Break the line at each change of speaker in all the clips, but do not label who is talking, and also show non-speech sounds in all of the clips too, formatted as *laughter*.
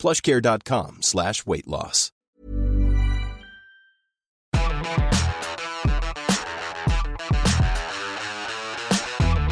plushcare.com slash weight loss.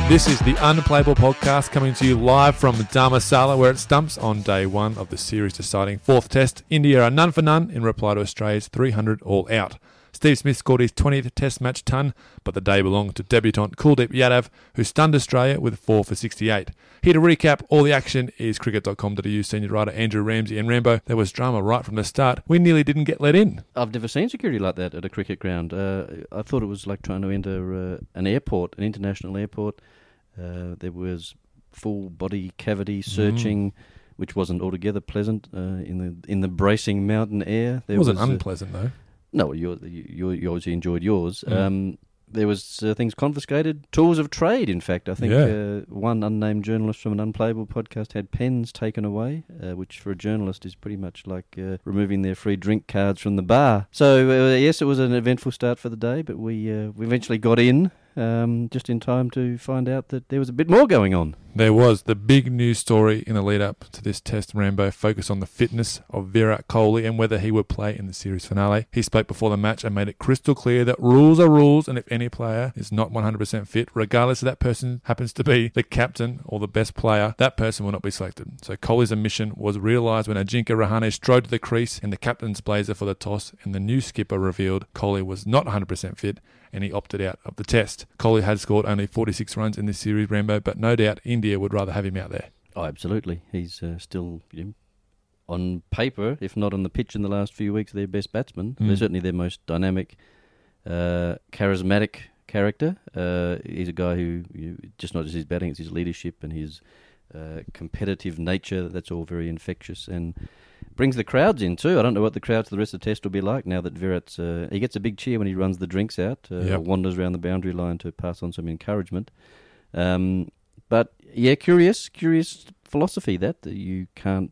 This is the Unplayable Podcast coming to you live from Dharamsala, where it stumps on day one of the series deciding fourth test. India are none for none in reply to Australia's 300 all out. Steve Smith scored his 20th test match ton, but the day belonged to debutant Kuldeep Yadav, who stunned Australia with 4 for 68. Here to recap all the action is cricket.com.au senior writer Andrew Ramsey and Rambo. There was drama right from the start. We nearly didn't get let in.
I've never seen security like that at a cricket ground. Uh, I thought it was like trying to enter uh, an airport, an international airport. Uh, there was full body cavity searching, which wasn't altogether pleasant uh, in the in the bracing mountain air. There
It wasn't
was, uh,
unpleasant, though.
No, you, you you obviously enjoyed yours.
Mm.
Um, there was uh, things confiscated, tools of trade. In fact, I think
Yeah.
uh, one unnamed journalist from an unplayable podcast had pens taken away, uh, which for a journalist is pretty much like uh, removing their free drink cards from the bar. So uh, yes, it was an eventful start for the day, but we uh, we eventually got in um, just in time to find out that there was a bit more going on.
There was the big news story in the lead up to this test. Rambo focused on the fitness of Virat Kohli and whether he would play in the series finale. He spoke before the match and made it crystal clear that rules are rules, and if any player is not 100% fit, regardless if that person happens to be the captain or the best player, that person will not be selected. So Kohli's omission was realised when Ajinkya Rahane strode to the crease in the captain's blazer for the toss, and the new skipper revealed Kohli was not 100% fit and he opted out of the test. Kohli had scored only 46 runs in this series, Rambo, but no doubt India would rather have him out there.
Oh, absolutely. He's uh, still you know, on paper, if not on the pitch in the last few weeks, their best batsman.
Mm.
They're certainly their most dynamic, uh, charismatic character. Uh, he's a guy who, you, just not just his batting, it's his leadership and his uh, competitive nature. That's all very infectious and brings the crowds in too. I don't know what the crowds for the rest of the test will be like now that Virat's. Uh, he gets a big cheer when he runs the drinks out, uh,
Yep.
wanders around the boundary line to pass on some encouragement. Um, but yeah, curious, curious philosophy that, that you can't,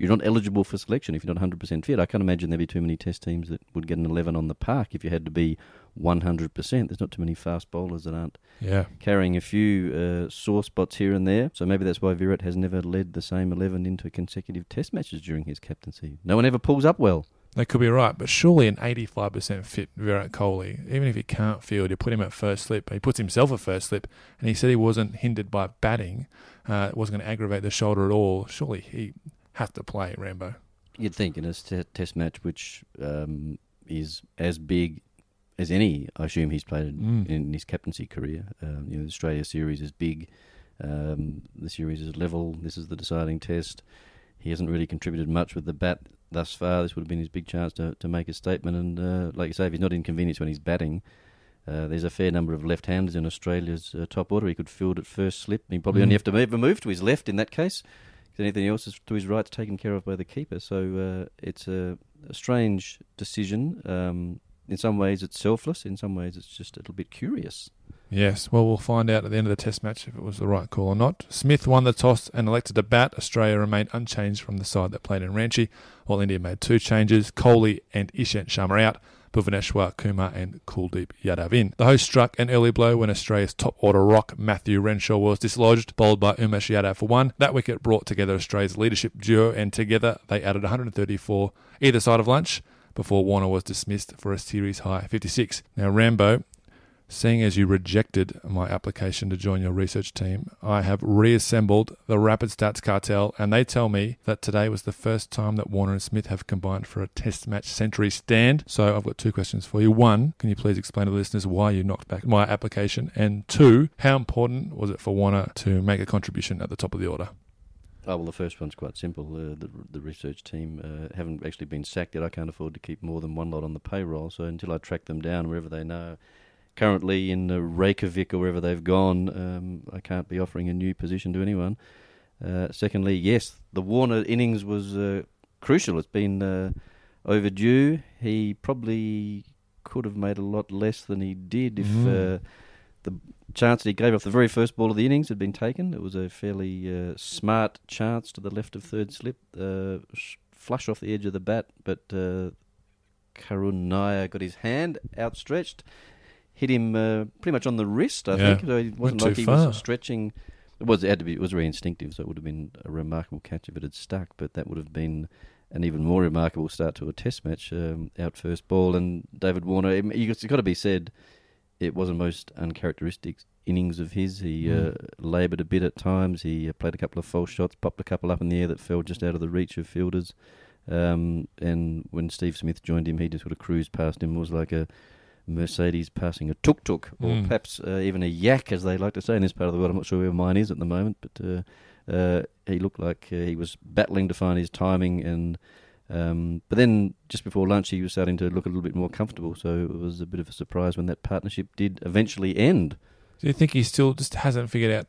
you're not eligible for selection if you're not 100% fit. I can't imagine there'd be too many test teams that would get an 11 on the park if you had to be 100%. There's not too many fast bowlers that aren't
Yeah.
carrying a few uh, sore spots here and there. So maybe that's why Virat has never led the same 11 into consecutive test matches during his captaincy. No one ever pulls up well.
They could be right, but surely an 85% fit Virat Kohli, even if he can't field, you put him at first slip. He puts himself at first slip, and he said he wasn't hindered by batting. Uh, it wasn't going to aggravate the shoulder at all. Surely he has to play, Rambo.
You'd think in a test match, which um, is as big as any, I assume he's played
Mm.
in his captaincy career. Um, you know, the Australia series is big. Um, the series is level. This is the deciding test. He hasn't really contributed much with the bat thus far. This would have been his big chance to, to make a statement. And uh, like you say, if he's not inconvenienced when he's batting, uh, there's a fair number of left-handers in Australia's uh, top order. He could field at first slip. He probably
Mm.
only have to move, move to his left in that case. Anything else is to his right is taken care of by the keeper. So uh, it's a, a strange decision. Um, in some ways, it's selfless. In some ways, it's just a little bit curious.
Yes, well, we'll find out at the end of the test match if it was the right call or not. Smith won the toss and elected to bat. Australia remained unchanged from the side that played in Ranchi, while India made two changes. Kohli and Ishant Sharma out, Bhuvaneshwar Kumar and Kuldeep Yadav in. The host struck an early blow when Australia's top order rock Matthew Renshaw was dislodged, bowled by Umesh Yadav for one. That wicket brought together Australia's leadership duo, and together they added 134 either side of lunch before Warner was dismissed for a series high 56. Now, Rambo, Seeing as you rejected my application to join your research team, I have reassembled the Rapid Stats cartel, and they tell me that today was the first time that Warner and Smith have combined for a Test match century stand. So I've got two questions for you. One, can you please explain to the listeners why you knocked back my application? And two, how important was it for Warner to make a contribution at the top of the order?
Oh, well, the first one's quite simple. Uh, the, the research team uh, haven't actually been sacked yet. I can't afford to keep more than one lot on the payroll, so until I track them down wherever they know, currently in Reykjavik or wherever they've gone, um, I can't be offering a new position to anyone. Uh, secondly, yes, the Warner innings was uh, crucial. It's been uh, overdue. He probably could have made a lot less than he did if
Mm.
uh, the chance that he gave off the very first ball of the innings had been taken. It was a fairly uh, smart chance to the left of third slip, uh, flush off the edge of the bat, but uh, Karun Nair got his hand outstretched, hit him uh, pretty much on the wrist. I
Yeah.
think so. It wasn't like he
far.
was stretching. It was it had to be. It was very instinctive, so it would have been a remarkable catch if it had stuck. But that would have been an even more remarkable start to a Test match. Um, out first ball, and David Warner. It, it's got to be said, it wasn't most uncharacteristic innings of his. He
Mm.
uh, laboured a bit at times. He uh, played a couple of false shots, popped a couple up in the air that fell just out of the reach of fielders. Um, and when Steve Smith joined him, he just sort of cruised past him. It was like a Mercedes passing a tuk tuk, or
Mm.
perhaps uh, even a yak, as they like to say in this part of the world. I'm not sure where mine is at the moment, but uh, uh, he looked like uh, he was battling to find his timing. And um, but then just before lunch, he was starting to look a little bit more comfortable. So it was a bit of a surprise when that partnership did eventually end.
Do you think he still just hasn't figured out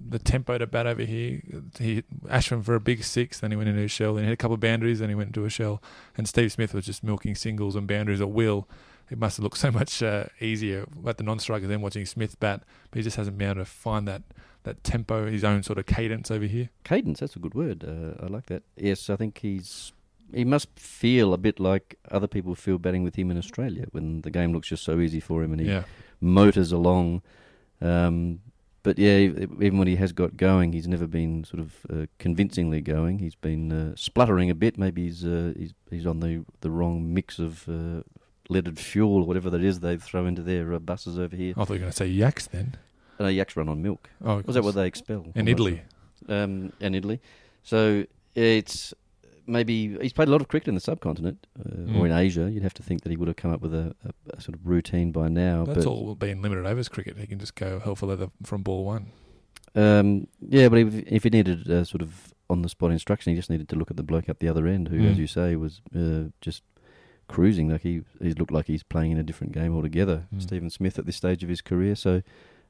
the tempo to bat over here? He Ashwin for a big six, then he went into a shell, then he hit a couple of boundaries, then he went into a shell. And Steve Smith was just milking singles and boundaries at will. It must have looked so much uh, easier at the non-striker than watching Smith bat, but he just hasn't been able to find that that tempo, his own sort of cadence over here.
Cadence, that's a good word. Uh, I like that. Yes, I think he's he must feel a bit like other people feel batting with him in Australia when the game looks just so easy for him and he
Yeah,
motors along. Um, but yeah, even when he has got going, he's never been sort of uh, convincingly going. He's been uh, spluttering a bit. Maybe he's uh, he's he's on the the wrong mix of uh, leaded fuel or whatever that is they throw into their uh, buses over here.
I thought you were going to say yaks then.
Uh, yaks run on milk.
Oh,
Was that what they expel?
in Italy?
Um, and Italy. So it's maybe he's played a lot of cricket in the subcontinent uh, or
Mm.
in Asia. You'd have to think that he would have come up with a, a, a sort of routine by now.
That's all being limited overs cricket. He can just go hell for leather from ball one.
Um, yeah, but if, if he needed uh, sort of on the spot instruction, he just needed to look at the bloke up the other end, who,
Mm.
as you say, was uh, just cruising. Like he, he looked like he's playing in a different game altogether.
Mm.
Stephen Smith at this stage of his career. So,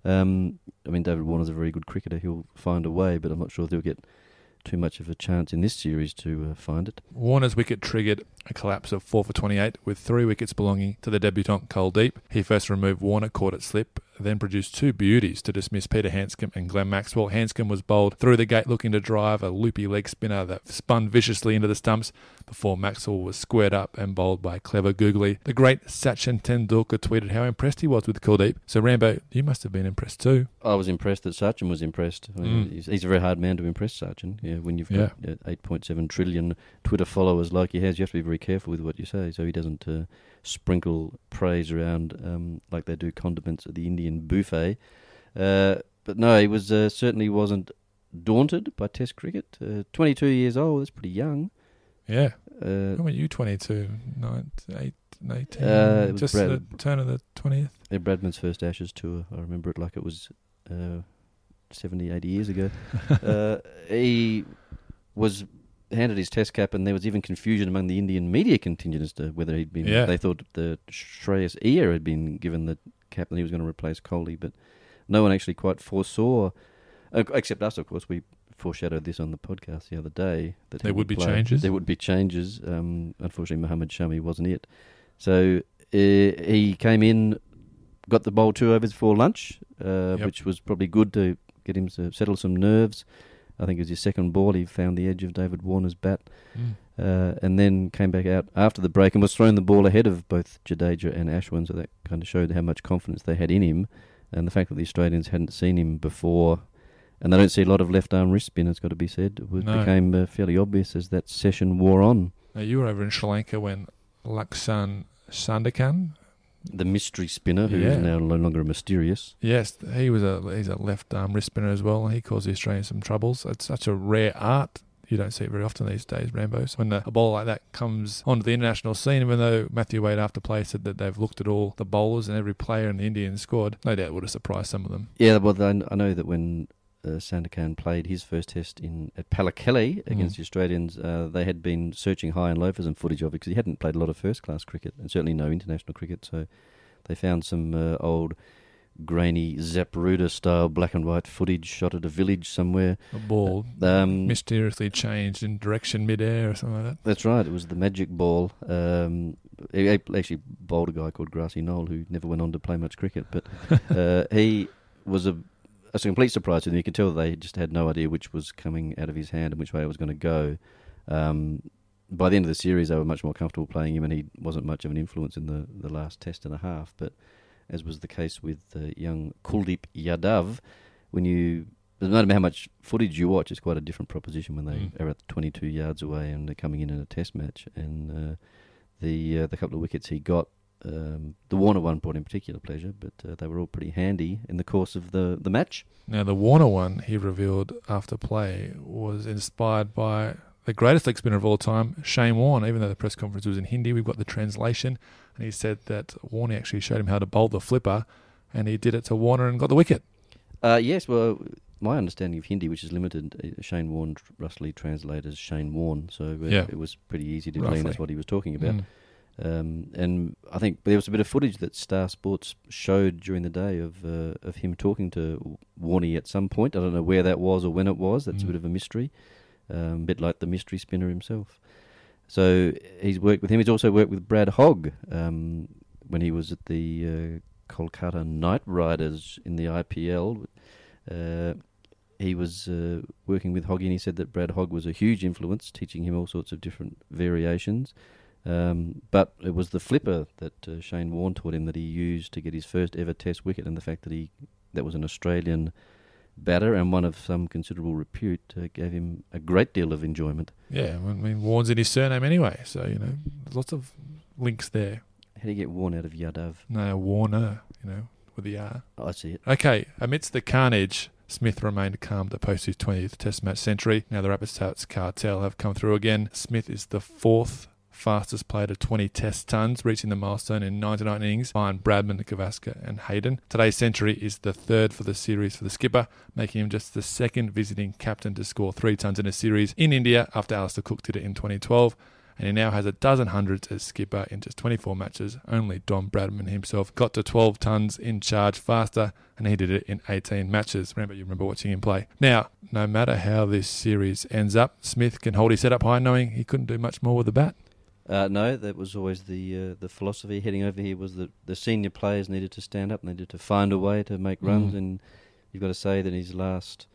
um, I mean, David Warner's a very good cricketer. He'll find a way, but I'm not sure if he'll get too much of a chance in this series to uh, find it.
Warner's wicket triggered a collapse of 4 for 28 with three wickets belonging to the debutant Kuldeep. He first removed Warner, caught it slip, then produced two beauties to dismiss Peter Handscomb and Glenn Maxwell. Hanscom was bowled through the gate looking to drive a loopy leg spinner that spun viciously into the stumps before Maxwell was squared up and bowled by clever Googly. The great Sachin Tendulkar tweeted how impressed he was with Kuldeep. So Rambo, you must have been impressed too.
I was impressed that Sachin was impressed. I mean,
Mm.
he's, he's a very hard man to impress, Sachin. Yeah, when you've got uh, 8.7 trillion Twitter followers like he has, you have to be very careful with what you say so he doesn't uh, sprinkle praise around um, like they do condiments at the Indian buffet. Uh, but no, he was uh, certainly wasn't daunted by Test cricket. Uh, 22 years old, that's pretty young.
Yeah.
Uh,
When were you 22? 9, 8, 18?
Uh,
Just
Brad-
the turn of the 20th?
Yeah, Bradman's first Ashes tour. I remember it like it was uh, 70, 80 years ago. *laughs* uh, he was handed his test cap, and there was even confusion among the Indian media contingent as to whether he'd been.
Yeah.
They thought the Shreyas Iyer had been given the cap and he was going to replace Kohli, but no one actually quite foresaw, uh, except us, of course. We foreshadowed this on the podcast the other day that
There would be
play.
changes?
There would be changes. Um, unfortunately, Mohammed Shami wasn't it. So uh, he came in, got the bowl two overs for lunch, uh,
Yep.
which was probably good to get him to settle some nerves. I think it was his second ball. He found the edge of David Warner's bat,
Mm.
uh, and then came back out after the break and was throwing the ball ahead of both Jadeja and Ashwin. So that kind of showed how much confidence they had in him, and the fact that the Australians hadn't seen him before. And they don't see a lot of left arm wrist spin, it's got to be said. It was,
No.
became uh, fairly obvious as that session wore on.
Now, you were over in Sri Lanka when Lakshan Sandakan,
The mystery spinner, who is
Yeah.
now no longer a mysterious.
yes, he was a he's a left arm wrist spinner as well. He caused the Australians some troubles. It's such a rare art. You don't see it very often these days, Rambo. So when a, a bowler like that comes onto the international scene, even though Matthew Wade after play said that they've looked at all the bowlers and every player in the Indian squad, no doubt it would have surprised some of them.
Yeah, well, I know that when uh, Sandakan played his first test in at Pallekele against
Mm.
the Australians, uh, they had been searching high and low for some footage of it because he hadn't played a lot of first class cricket and certainly no international cricket. So they found some uh, old grainy Zapruder style black and white footage shot at a village somewhere.
A ball
Um,
mysteriously changed in direction midair or something like that.
That's right. It was the magic ball. Um, he actually bowled a guy called Grassy Knoll who never went on to play much cricket, but *laughs* uh, he was a, a complete surprise to them. You could tell they just had no idea which was coming out of his hand and which way it was going to go. Um, by the end of the series, they were much more comfortable playing him, and he wasn't much of an influence in the, the last test and a half. But as was the case with uh, young Kuldeep Yadav, when you no matter how much footage you watch, it's quite a different proposition when they
Mm.
are at 22 yards away and they're coming in in a test match. And uh, the uh, the couple of wickets he got, um, the Warner one brought him particular pleasure, but uh, they were all pretty handy in the course of the, the match.
Now, the Warner one he revealed after play was inspired by the greatest leg spinner of all time, Shane Warne. Even though the press conference was in Hindi, we've got the translation. And he said that Warner actually showed him how to bowl the flipper, and he did it to Warner and got the wicket.
Uh, yes, well, my understanding of Hindi, which is limited, uh, Shane Warne tr- roughly translated as Shane Warne, so uh,
Yeah.
it was pretty easy to glean that's what he was talking about.
Mm.
Um, and I think there was a bit of footage that Star Sports showed during the day of uh, of him talking to Warney at some point. I don't know where that was or when it was. That's a
Mm.
bit of a mystery, um, a bit like the mystery spinner himself. So he's worked with him. He's also worked with Brad Hogg um, when he was at the uh, Kolkata Knight Riders in the IPL. Uh, he was uh, working with Hoggy, and he said that Brad Hogg was a huge influence, teaching him all sorts of different variations. Um, but it was the flipper that uh, Shane Warne taught him that he used to get his first ever Test wicket, and the fact that he that was an Australian batter and one of some considerable repute uh, gave him a great deal of enjoyment.
Yeah, I mean, Warne's in his surname anyway, so, you know, there's lots of links there.
How do you get Warne out of Yadav?
No, Warner, you know, with the R.
I see it.
Okay, amidst the carnage, Smith remained calm to post his 20th Test match century. Now the Rapid Stats cartel have come through again. Smith is the fourth fastest player to 20 Test tons, reaching the milestone in 99 innings behind Bradman, Gavaskar, and Hayden. Today's century is the third for the series for the skipper, making him just the second visiting captain to score three tons in a series in India after Alastair Cook did it in 2012 and he now has a dozen hundreds as skipper in just 24 matches. Only Don Bradman himself got to 12 tons in charge faster, and he did it in 18 matches. Remember, you remember watching him play. Now, no matter how this series ends up, Smith can hold his head up high, knowing he couldn't do much more with the bat.
Uh, no, that was always the uh, the philosophy heading over here was that the senior players needed to stand up, they needed to find a way to make runs,
Mm.
and you've got to say that his last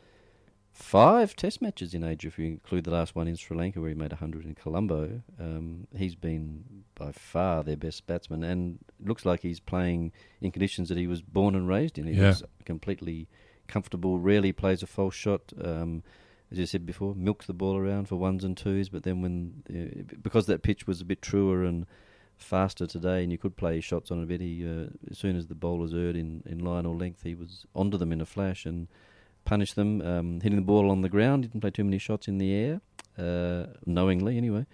five Test matches in age, if you include the last one in Sri Lanka where he made 100 in Colombo, um, he's been by far their best batsman, and looks like he's playing in conditions that he was born and raised in. He
Yeah.
was completely comfortable, rarely plays a false shot. Um, as you said before, milks the ball around for ones and twos, but then when because that pitch was a bit truer and faster today, and you could play shots on it a bit, he, uh, as soon as the bowlers erred in, in line or length, he was onto them in a flash and punished them, um, hitting the ball on the ground. Didn't play too many shots in the air, uh, knowingly anyway.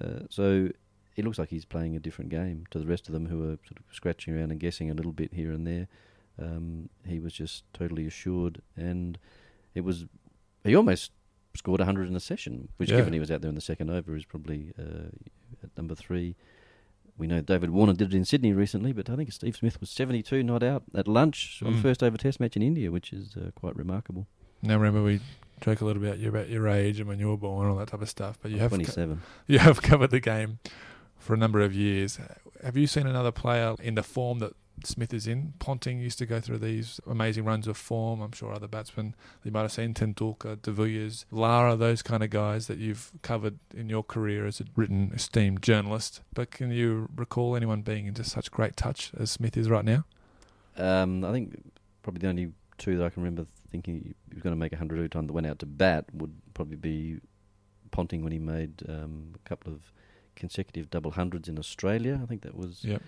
Uh, so it looks like he's playing a different game to the rest of them who are sort of scratching around and guessing a little bit here and there. Um, he was just totally assured, and it was he almost scored 100 in a session, which,
Yeah.
given he was out there in the second over, is probably uh, at number three. We know David Warner did it in Sydney recently, but I think Steve Smith was 72 not out at lunch on
Mm.
first over Test match in India, which is uh, quite remarkable.
Now, remember, we joke a little about you about your age and when you were born, and all that type of stuff, but you have co-
27.
you have covered the game for a number of years. Have you seen another player in the form that Smith is in? Ponting used to go through these amazing runs of form. I'm sure other batsmen you might have seen Tendulkar, De Villiers, Lara, those kind of guys that you've covered in your career as a written, esteemed journalist. But can you recall anyone being in just such great touch as Smith is right now?
Um, I think probably the only two that I can remember thinking he was going to make a 100 every time that went out to bat would probably be Ponting when he made um, a couple of consecutive double hundreds in Australia. I think that was
Yep.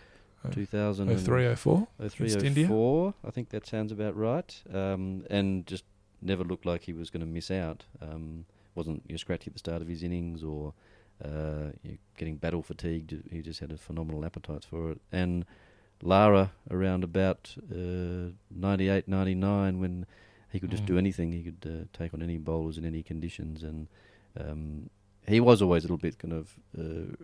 2000.
Oh three, oh four?
Oh, three,
Against
oh, four. I think that sounds about right. Um, and just never looked like he was going to miss out. Um, wasn't you know, scratchy at the start of his innings or uh, you know, getting battle fatigued. He just had a phenomenal appetite for it. And Lara around about uh, 98, 99 when he could just
Mm.
do anything. He could uh, take on any bowlers in any conditions. And um, he was always a little bit kind of uh,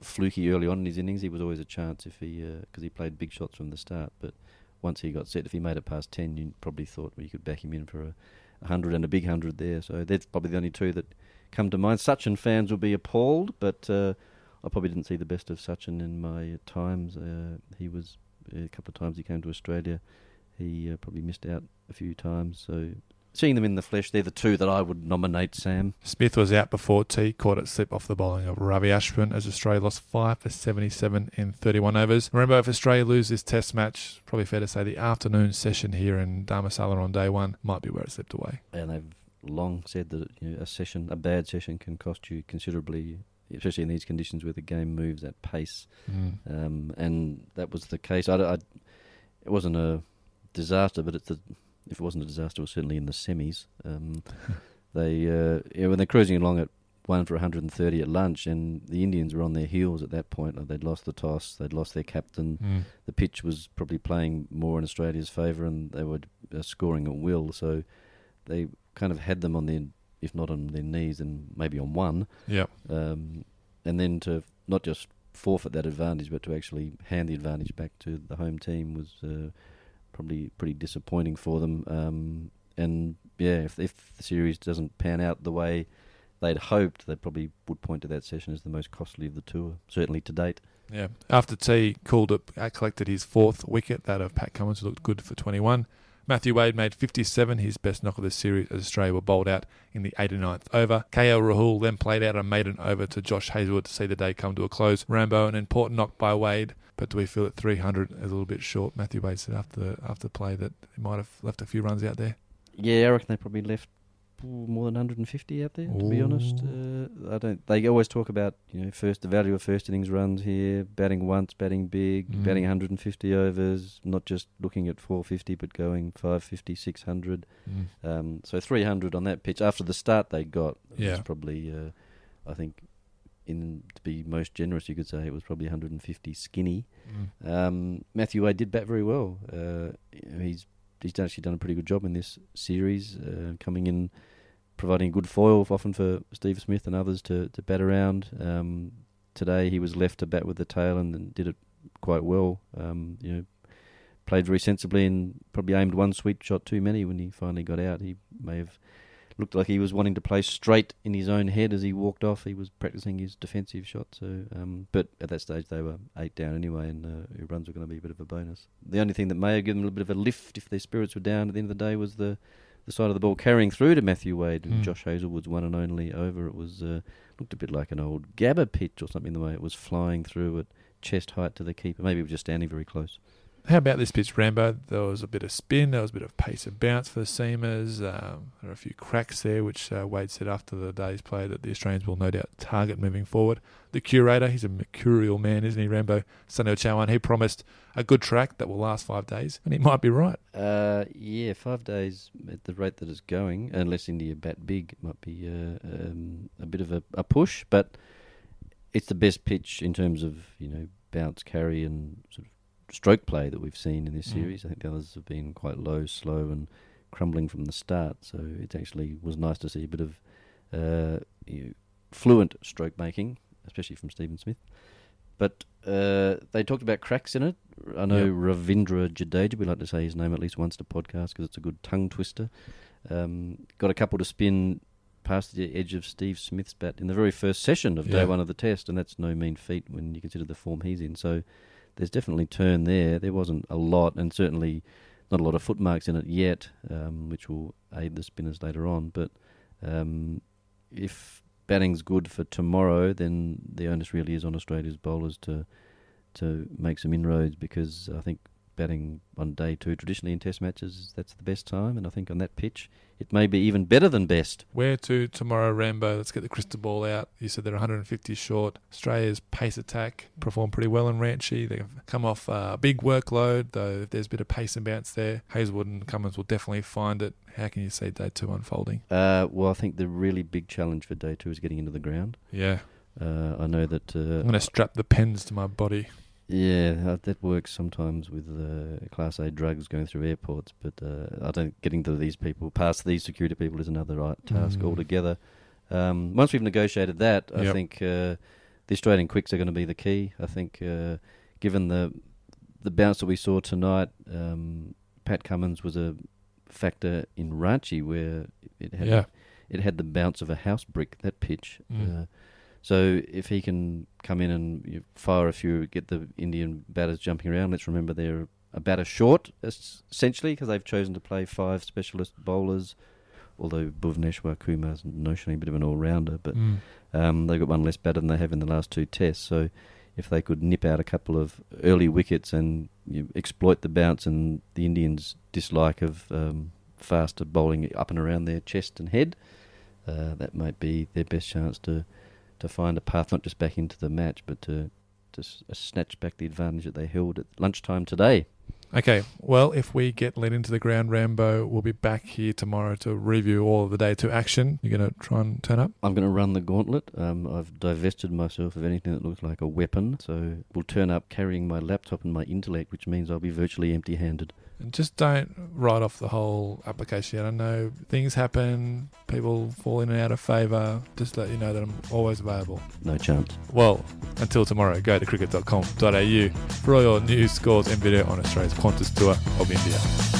fluky early on in his innings. He was always a chance if he because he played big shots from the start, but once he got set, if he made it past 10, you probably thought well, you could back him in for a, a 100 and a big 100 there. So that's probably the only two that come to mind. Sachin fans will be appalled, but uh, I probably didn't see the best of Sachin in my times. Uh, he was, a couple of times he came to Australia, he uh, probably missed out a few times. So seeing them in the flesh, they're the two that I would nominate, Sam.
Smith was out before tea caught it slip off the bowling of Ravi Ashwin as Australia lost 5 for 77 in 31 overs. Remember, if Australia lose this test match, probably fair to say the afternoon session here in Dharamsala on day one might be where it slipped away.
And they've long said that you know, a session, a bad session, can cost you considerably, especially in these conditions where the game moves at pace.
Mm.
Um, and that was the case. I, I, it wasn't a disaster, but it's the if it wasn't a disaster, it was certainly in the semis. Um, *laughs* they uh, yeah, when they're cruising along at one for 130 at lunch, and the Indians were on their heels at that point. They'd lost the toss, they'd lost their captain.
Mm.
The pitch was probably playing more in Australia's favour, and they were uh, scoring at will. So they kind of had them on their, if not on their knees, and maybe on one.
Yep.
Um, and then to not just forfeit that advantage, but to actually hand the advantage back to the home team was uh, probably pretty disappointing for them. Um, and yeah, if, if the series doesn't pan out the way they'd hoped, they probably would point to that session as the most costly of the tour, certainly to date.
Yeah. After tea called uh, collected his fourth wicket, that of Pat Cummins, who looked good for 21. Matthew Wade made 57, his best knock of the series as Australia were bowled out in the 89th over. KL Rahul then played out a maiden over to Josh Hazlewood to see the day come to a close. Rambo, an important knock by Wade, but do we feel at 300 is a little bit short? Matthew Wade said after after play that he might have left a few runs out there.
Yeah, I reckon they probably left more than 150 out there. To be honest, uh, I don't. They always talk about you know first the value of first innings runs here, batting once, batting big,
Mm.
batting 150 overs, not just looking at 450, but going 550, 600.
Mm.
Um, so 300 on that pitch after the start they got
Yeah.
was probably, uh, I think, in to be most generous, you could say it was probably 150 skinny.
Mm.
Um, Matthew Wade did bat very well. Uh, he's he's actually done a pretty good job in this series, uh, coming in, providing a good foil often for Steve Smith and others to, to bat around. Um, today he was left to bat with the tail and, did it quite well. Um, you know, played very sensibly and probably aimed one sweet shot too many when he finally got out. He may have looked like he was wanting to play straight in his own head as he walked off. He was practicing his defensive shot. So, um, but at that stage they were eight down anyway, and uh, runs were going to be a bit of a bonus. The only thing that may have given them a little bit of a lift if their spirits were down at the end of the day was the the side of the ball carrying through to Matthew Wade and
Hmm.
Josh Hazlewood's one and only over. It was uh, looked a bit like an old Gabba pitch or something. The way it was flying through at chest height to the keeper. Maybe it was just standing very close.
How about this pitch, Rambo? There was a bit of spin, there was a bit of pace and bounce for the seamers. Um, there are a few cracks there, which uh, Wade said after the day's play that the Australians will no doubt target moving forward. The curator, he's a mercurial man, isn't he, Rambo? Sunil Chauhan, he promised a good track that will last five days, and he might be right.
Uh, yeah, five days at the rate that it's going, unless India bat big, might be uh, um, a bit of a, a push. But it's the best pitch in terms of you know bounce, carry, and sort of stroke play that we've seen in this
Mm.
series. I think the others have been quite low, slow, and crumbling from the start. So it actually was nice to see a bit of uh, you know, fluent stroke making, especially from Stephen Smith. But uh, they talked about cracks in it. I know
Yep.
Ravindra Jadeja, we like to say his name at least once to podcast because it's a good tongue twister. Um, got a couple to spin past the edge of Steve Smith's bat in the very first session of day one of the test, and that's no mean feat when you consider the form he's in. So there's definitely turn there. There wasn't a lot, and certainly not a lot of footmarks in it yet, um, which will aid the spinners later on. But um, if batting's good for tomorrow, then the onus really is on Australia's bowlers to to make some inroads because I think batting on day two traditionally in Test matches that's the best time, and I think on that pitch it may be even better than best.
Where to tomorrow, Rambo? Let's get the crystal ball out. You said they're 150 short. Australia's pace attack performed pretty well in Ranchi. They've come off a big workload, though if there's a bit of pace and bounce there, Hazlewood and Cummins will definitely find it. How can you see day two unfolding?
Uh, well, I think the really big challenge for day two is getting into the ground.
Yeah.
Uh, I know that. Uh,
I'm going to strap the pens to my body.
Yeah, uh, that works sometimes with uh, Class A drugs going through airports, but uh, I don't getting to these people, past these security people, is another uh, task
Mm.
altogether. Um, once we've negotiated that, I
Yep.
think uh, the Australian quicks are going to be the key. I think, uh, given the the bounce that we saw tonight, um, Pat Cummins was a factor in Ranchi where it had
Yeah.
it had the bounce of a house brick that pitch.
Mm.
So if he can come in and fire a few, get the Indian batters jumping around. Let's remember they're a batter short essentially because they've chosen to play five specialist bowlers. Although Bhuvneshwar Kumar is notionally a bit of an all-rounder, but
Mm.
um, they've got one less batter than they have in the last two tests. So if they could nip out a couple of early wickets and you exploit the bounce and the Indians' dislike of um, faster bowling up and around their chest and head, uh, that might be their best chance to to find a path not just back into the match, but to to uh, snatch back the advantage that they held at lunchtime today.
Okay, well, if we get led into the ground, Rambo, we'll be back here tomorrow to review all of the day two action. You're going to try and turn up?
I'm going to run the gauntlet. Um, I've divested myself of anything that looks like a weapon, so we'll turn up carrying my laptop and my intellect, which means I'll be virtually empty-handed.
And just don't write off the whole application yet. I know things happen, people fall in and out of favour. Just let you know that I'm always available.
No chance.
Well, until tomorrow, go to cricket.com.au for all your news, scores, and video on Australia's Qantas Tour of India.